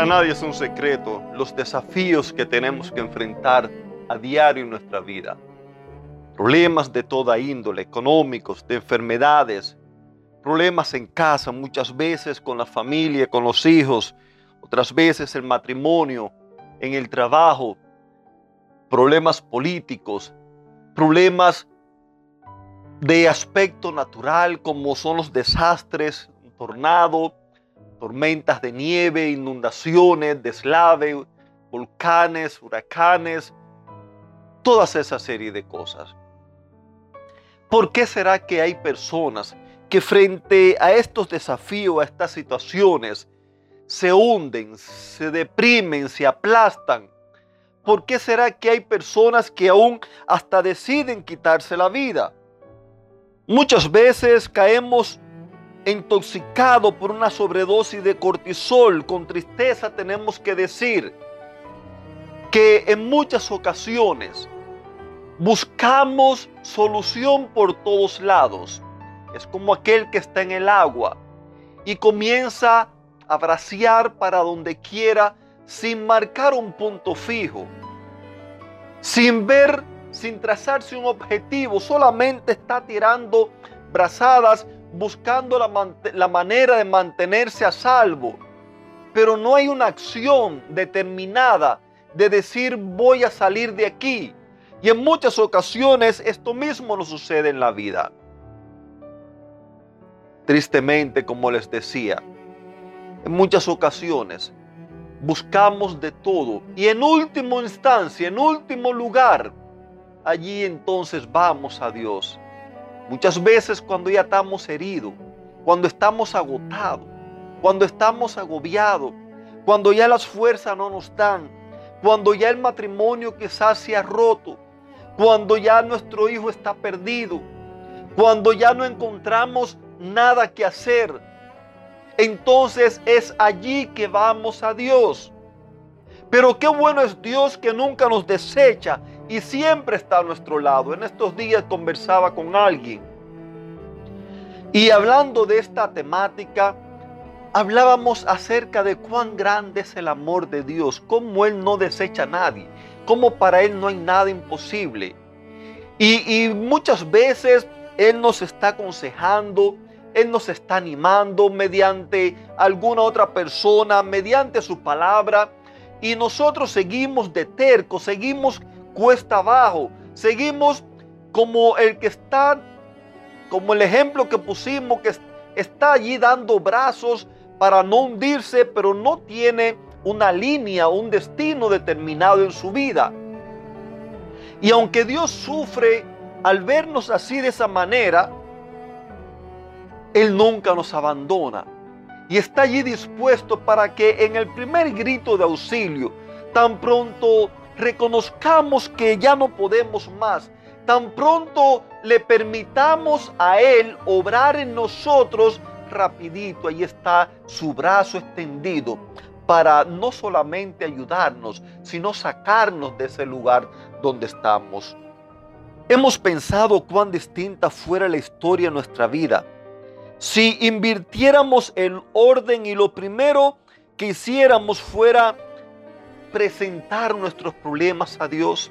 Para nadie es un secreto los desafíos que tenemos que enfrentar a diario en nuestra vida. Problemas de toda índole, económicos, de enfermedades, problemas en casa, muchas veces con la familia, con los hijos, otras veces el matrimonio, en el trabajo, problemas políticos, problemas de aspecto natural como son los desastres, un tornado, tormentas de nieve, inundaciones, deslave, volcanes, huracanes, todas esa serie de cosas. ¿Por qué será que hay personas que frente a estos desafíos, a estas situaciones, se hunden, se deprimen, se aplastan? ¿Por qué será que hay personas que aún hasta deciden quitarse la vida? Muchas veces caemos intoxicado por una sobredosis de cortisol, con tristeza tenemos que decir que en muchas ocasiones buscamos solución por todos lados. Es como aquel que está en el agua y comienza a bracear para donde quiera sin marcar un punto fijo, sin ver, sin trazarse un objetivo, solamente está tirando brazadas buscando la, manera de mantenerse a salvo, pero no hay una acción determinada de decir voy a salir de aquí. Y en muchas ocasiones esto mismo nos sucede en la vida. Tristemente, como les decía, en muchas ocasiones buscamos de todo y en última instancia, en último lugar, allí entonces vamos a Dios Muchas veces cuando ya estamos heridos, cuando estamos agotados, cuando estamos agobiados, cuando ya las fuerzas no nos dan, cuando ya el matrimonio quizás se ha roto, cuando ya nuestro hijo está perdido, cuando ya no encontramos nada que hacer, entonces es allí que vamos a Dios. Pero qué bueno es Dios que nunca nos desecha y siempre está a nuestro lado. En estos días conversaba con alguien y hablando de esta temática, hablábamos acerca de cuán grande es el amor de Dios, cómo Él no desecha a nadie, cómo para Él no hay nada imposible. Y, y muchas veces Él nos está aconsejando, Él nos está animando mediante alguna otra persona, mediante su palabra. Y nosotros seguimos de terco, seguimos cuesta abajo, seguimos como el que está, como el ejemplo que pusimos, que está allí dando brazos para no hundirse, pero no tiene una línea, un destino determinado en su vida. Y aunque Dios sufre al vernos así de esa manera, Él nunca nos abandona. Y está allí dispuesto para que en el primer grito de auxilio, tan pronto reconozcamos que ya no podemos más, tan pronto le permitamos a Él obrar en nosotros, rapidito, ahí está su brazo extendido para no solamente ayudarnos, sino sacarnos de ese lugar donde estamos. Hemos pensado cuán distinta fuera la historia de nuestra vida si invirtiéramos el orden y lo primero que hiciéramos fuera presentar nuestros problemas a Dios.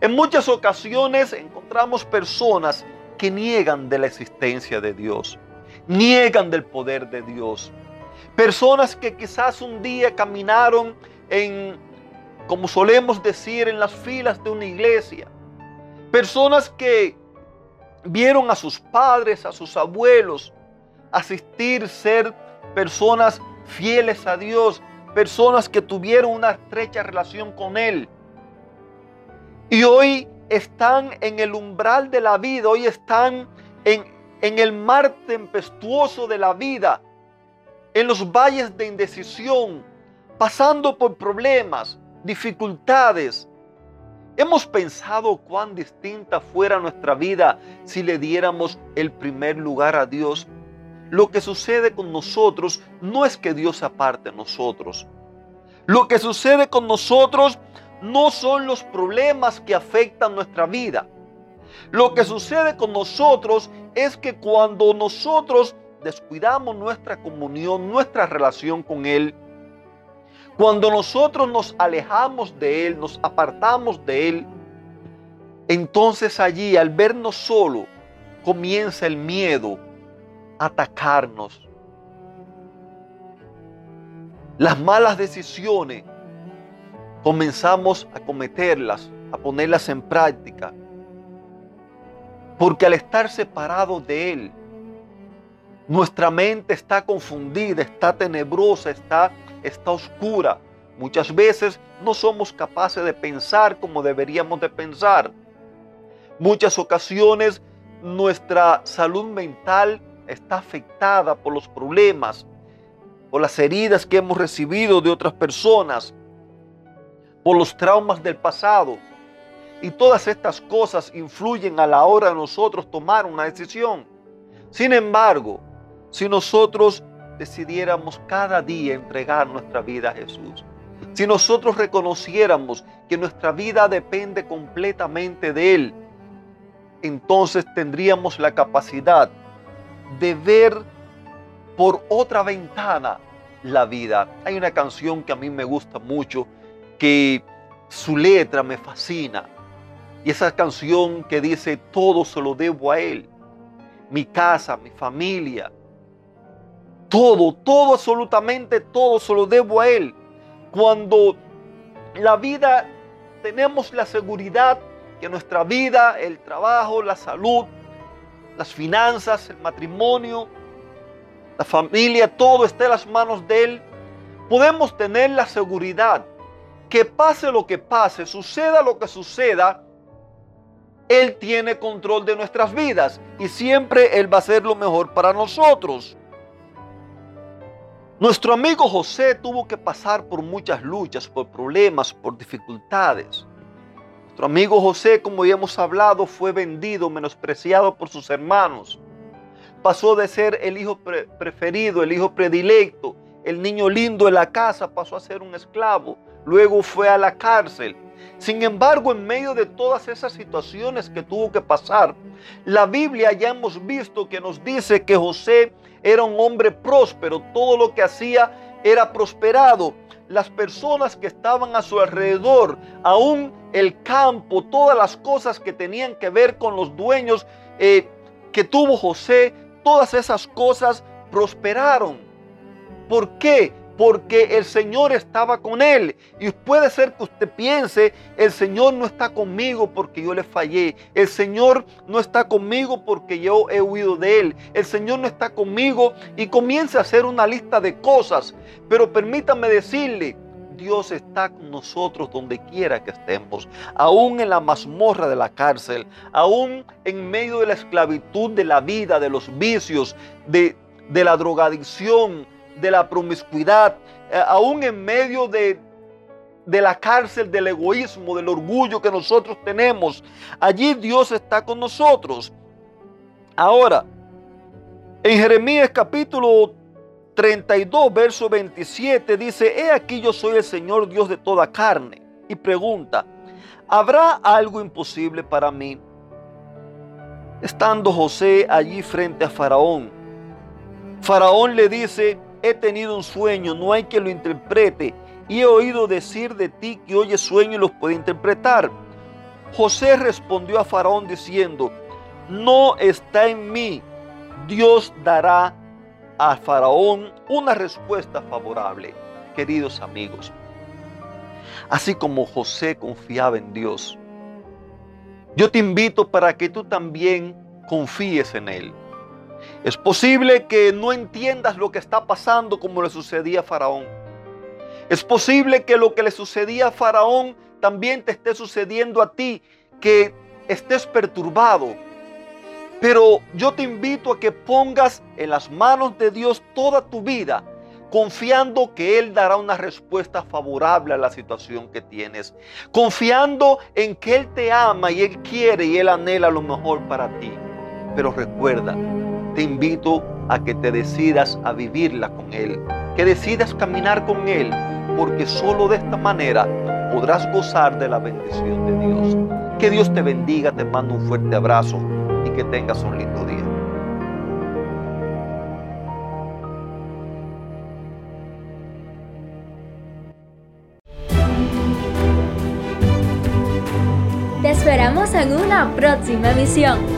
En muchas ocasiones encontramos personas que niegan de la existencia de Dios, niegan del poder de Dios. Personas que quizás un día caminaron en, como solemos decir, en las filas de una iglesia. Personas que vieron a sus padres, a sus abuelos, asistir, ser personas fieles a Dios, personas que tuvieron una estrecha relación con Él. Y hoy están en el umbral de la vida, hoy están en, en el mar tempestuoso de la vida, en los valles de indecisión, pasando por problemas, dificultades. Hemos pensado cuán distinta fuera nuestra vida si le diéramos el primer lugar a Dios. Lo que sucede con nosotros no es que Dios aparte a nosotros. Lo que sucede con nosotros no son los problemas que afectan nuestra vida. Lo que sucede con nosotros es que cuando nosotros descuidamos nuestra comunión, nuestra relación con Él, cuando nosotros nos alejamos de Él, nos apartamos de Él, entonces allí al vernos solo comienza el miedo atacarnos. Las malas decisiones comenzamos a cometerlas, a ponerlas en práctica. Porque al estar separados de Él, nuestra mente está confundida, está tenebrosa, está, está oscura. Muchas veces no somos capaces de pensar como deberíamos de pensar. Muchas ocasiones nuestra salud mental está afectada por los problemas, por las heridas que hemos recibido de otras personas, por los traumas del pasado. Y todas estas cosas influyen a la hora de nosotros tomar una decisión. Sin embargo, si nosotros decidiéramos cada día entregar nuestra vida a Jesús, si nosotros reconociéramos que nuestra vida depende completamente de Él, entonces tendríamos la capacidad de ver por otra ventana la vida. Hay una canción que a mí me gusta mucho, que su letra me fascina. Y esa canción que dice, todo se lo debo a Él. Mi casa, mi familia, todo, todo, absolutamente todo se lo debo a Él. Cuando la vida tenemos la seguridad que nuestra vida, el trabajo, la salud, las finanzas, el matrimonio, la familia, todo está en las manos de Él, podemos tener la seguridad que pase lo que pase, suceda lo que suceda, Él tiene control de nuestras vidas y siempre Él va a hacer lo mejor para nosotros. Nuestro amigo José tuvo que pasar por muchas luchas, por problemas, por dificultades. Nuestro amigo José, como ya hemos hablado, fue vendido, menospreciado por sus hermanos. Pasó de ser el hijo preferido, el hijo predilecto, el niño lindo de la casa, pasó a ser un esclavo. Luego fue a la cárcel. Sin embargo, en medio de todas esas situaciones que tuvo que pasar, la Biblia ya hemos visto que nos dice que José era un hombre próspero, todo lo que hacía era prosperado. Las personas que estaban a su alrededor, aún el campo, todas las cosas que tenían que ver con los dueños eh, que tuvo José, todas esas cosas prosperaron. ¿Por qué? Porque el Señor estaba con él. Y puede ser que usted piense, el Señor no está conmigo porque yo le fallé. El Señor no está conmigo porque yo he huido de él. El Señor no está conmigo y comience a hacer una lista de cosas. Pero permítame decirle, Dios está con nosotros donde quiera que estemos, aún en la mazmorra de la cárcel, aún en medio de la esclavitud de la vida, de los vicios, de, de la drogadicción, de la promiscuidad, eh, aún en medio de, de la cárcel del egoísmo, del orgullo que nosotros tenemos. Allí Dios está con nosotros. Ahora, en Jeremías capítulo 32, verso 27 dice, He aquí yo soy el Señor Dios de toda carne. Y pregunta, ¿habrá algo imposible para mí? Estando José allí frente a Faraón, Faraón le dice, he tenido un sueño, no hay que lo interprete, y he oído decir de ti que oye sueños y los puede interpretar. José respondió a Faraón diciendo, no está en mí, Dios dará a Faraón una respuesta favorable, queridos amigos. Así como José confiaba en Dios, yo te invito para que tú también confíes en Él. Es posible que no entiendas lo que está pasando como le sucedía a Faraón. Es posible que lo que le sucedía a Faraón también te esté sucediendo a ti, que estés perturbado. Pero yo te invito a que pongas en las manos de Dios toda tu vida, confiando que Él dará una respuesta favorable a la situación que tienes, confiando en que Él te ama y Él quiere y Él anhela lo mejor para ti. Pero recuerda, te invito a que te decidas a vivirla con Él, que decidas caminar con Él, porque solo de esta manera podrás gozar de la bendición de Dios. Que Dios te bendiga, te mando un fuerte abrazo y que tengas un lindo día. Te esperamos en una próxima emisión.